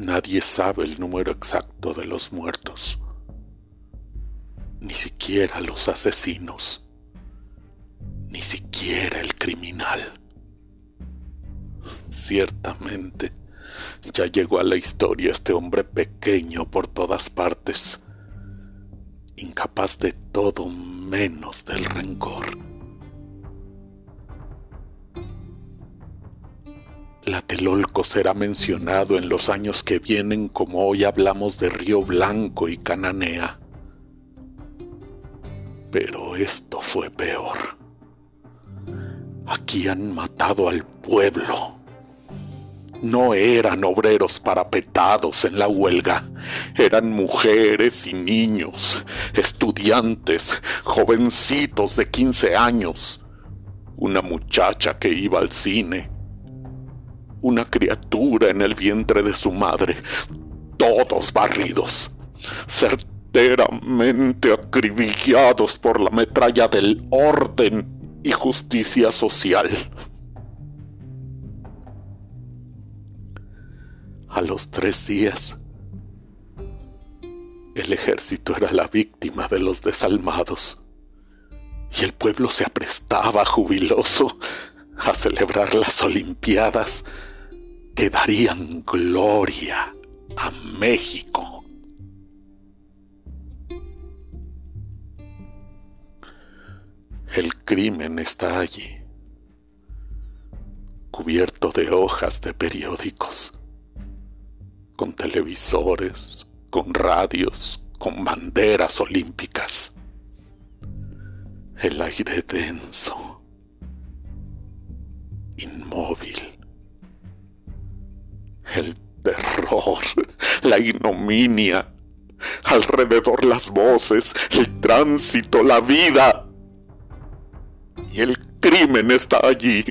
Nadie sabe el número exacto de los muertos, ni siquiera los asesinos, ni siquiera el criminal. Ciertamente, ya llegó a la historia este hombre pequeño por todas partes, incapaz de todo menos del rencor. Tlatelolco será mencionado en los años que vienen como hoy hablamos de Río Blanco y Cananea. Pero esto fue peor. Aquí han matado al pueblo. No eran obreros parapetados en la huelga, eran mujeres y niños, estudiantes, jovencitos de 15 años, una muchacha que iba al cine, una criatura en el vientre de su madre, todos barridos, certeramente acribillados por la metralla del orden y justicia social. A los tres días, el ejército era la víctima de los desalmados y el pueblo se aprestaba jubiloso a celebrar las Olimpiadas que darían gloria a México. El crimen está allí, cubierto de hojas de periódicos, con televisores, con radios, con banderas olímpicas. El aire denso, inmóvil el terror, la ignominia, alrededor las voces, el tránsito, la vida. Y el crimen está allí.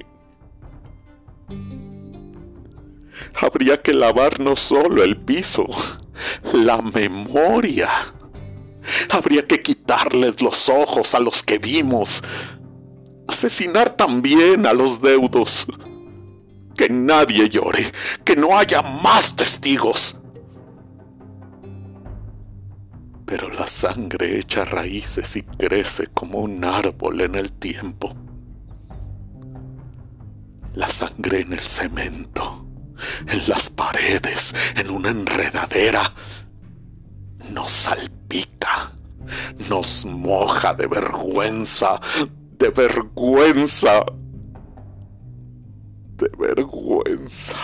Habría que lavar no solo el piso, la memoria. Habría que quitarles los ojos a los que vimos, asesinar también a los deudos que nadie llore, que no haya más testigos. Pero la sangre echa raíces y crece como un árbol en el tiempo. La sangre en el cemento, en las paredes, en una enredadera, nos salpica, nos moja de vergüenza, de vergüenza de vergüenza.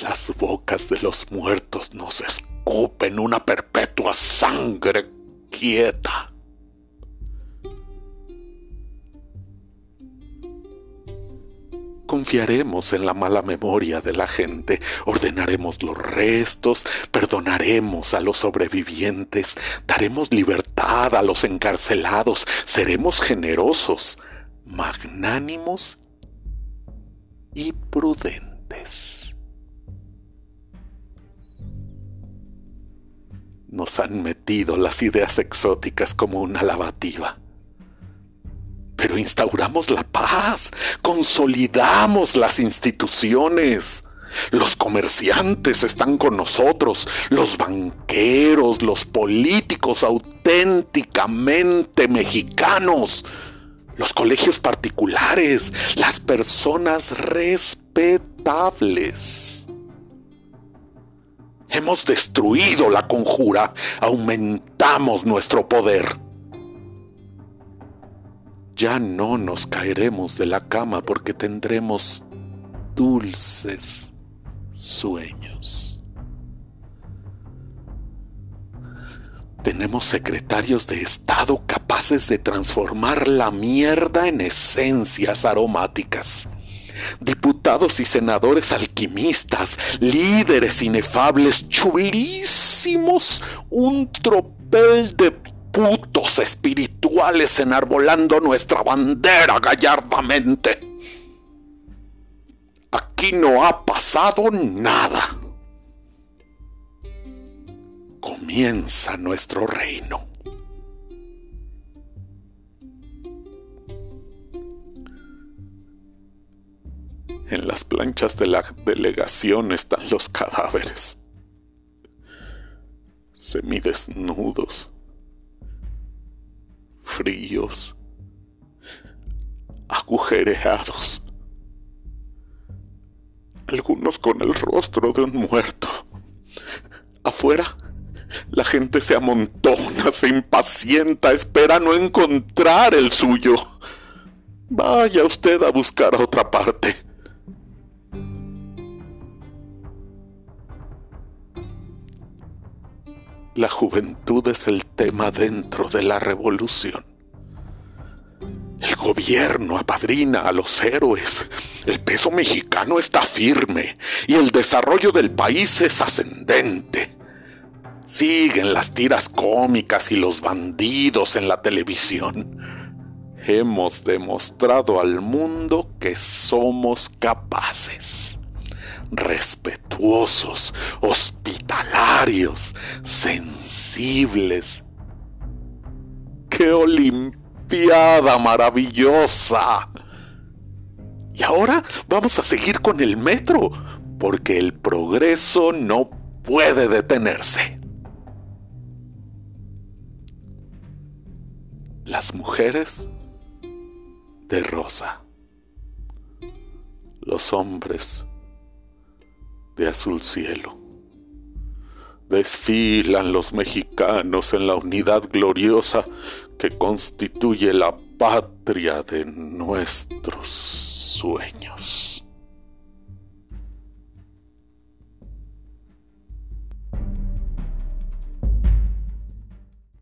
Las bocas de los muertos nos escupen una perpetua sangre quieta. Confiaremos en la mala memoria de la gente, ordenaremos los restos, perdonaremos a los sobrevivientes, daremos libertad a los encarcelados, seremos generosos, magnánimos y prudentes. Nos han metido las ideas exóticas como una lavativa pero instauramos la paz, consolidamos las instituciones. Los comerciantes están con nosotros, los banqueros, los políticos auténticamente mexicanos, los colegios particulares, las personas respetables. Hemos destruido la conjura, aumentamos nuestro poder ya no nos caeremos de la cama porque tendremos dulces sueños. Tenemos secretarios de Estado capaces de transformar la mierda en esencias aromáticas. Diputados y senadores alquimistas, líderes inefables, chulísimos, un tropel de putos espirituales enarbolando nuestra bandera gallardamente. Aquí no ha pasado nada. Comienza nuestro reino. En las planchas de la delegación están los cadáveres, semidesnudos, fríos, agujereados, algunos con el rostro de un muerto. Afuera, la gente se amontona, se impacienta, espera no encontrar el suyo. Vaya usted a buscar a otra parte. La juventud es el tema dentro de la revolución. Gobierno apadrina a los héroes. El peso mexicano está firme y el desarrollo del país es ascendente. Siguen las tiras cómicas y los bandidos en la televisión. Hemos demostrado al mundo que somos capaces respetuosos, hospitalarios, sensibles. ¡Qué olimpiada maravillosa! Y ahora vamos a seguir con el metro, porque el progreso no puede detenerse. Las mujeres de rosa. Los hombres de azul cielo. Desfilan los mexicanos en la unidad gloriosa que constituye la patria de nuestros sueños.